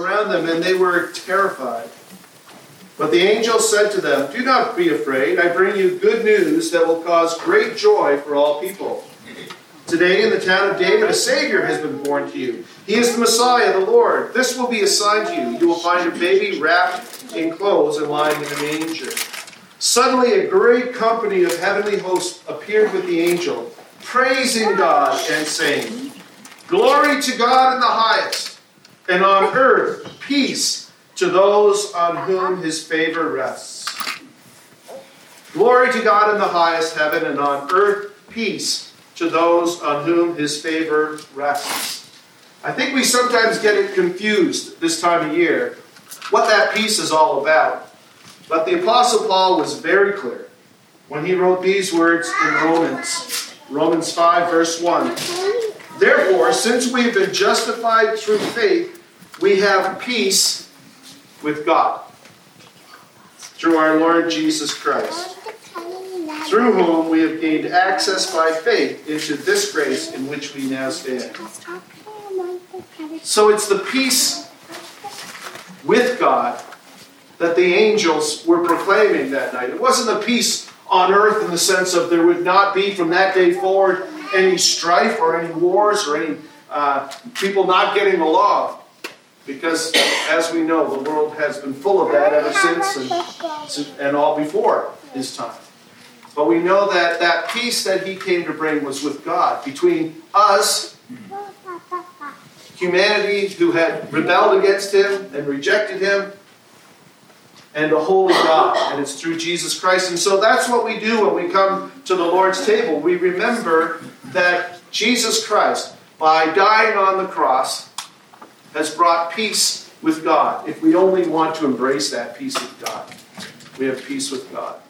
around them, and they were terrified. But the angel said to them, Do not be afraid. I bring you good news that will cause great joy for all people. Today in the town of David, a Savior has been born to you. He is the Messiah, the Lord. This will be a sign to you. You will find a baby wrapped in clothes and lying in a manger. Suddenly, a great company of heavenly hosts appeared with the angel, praising God and saying, Glory to God in the highest, and on earth peace to those on whom his favor rests. Glory to God in the highest heaven, and on earth peace to those on whom his favor rests. I think we sometimes get it confused this time of year what that peace is all about. But the Apostle Paul was very clear when he wrote these words in Romans, Romans 5, verse 1. Therefore, since we've been justified through faith, we have peace with God through our Lord Jesus Christ through whom we have gained access by faith into this grace in which we now stand. So it's the peace with God that the angels were proclaiming that night. It wasn't the peace on earth in the sense of there would not be from that day forward any strife or any wars or any uh, people not getting along. Because, as we know, the world has been full of that ever since and, and all before his time. But we know that that peace that he came to bring was with God, between us, humanity who had rebelled against him and rejected him, and the holy God. And it's through Jesus Christ. And so that's what we do when we come to the Lord's table. We remember that Jesus Christ, by dying on the cross, has brought peace with God. If we only want to embrace that peace with God, we have peace with God.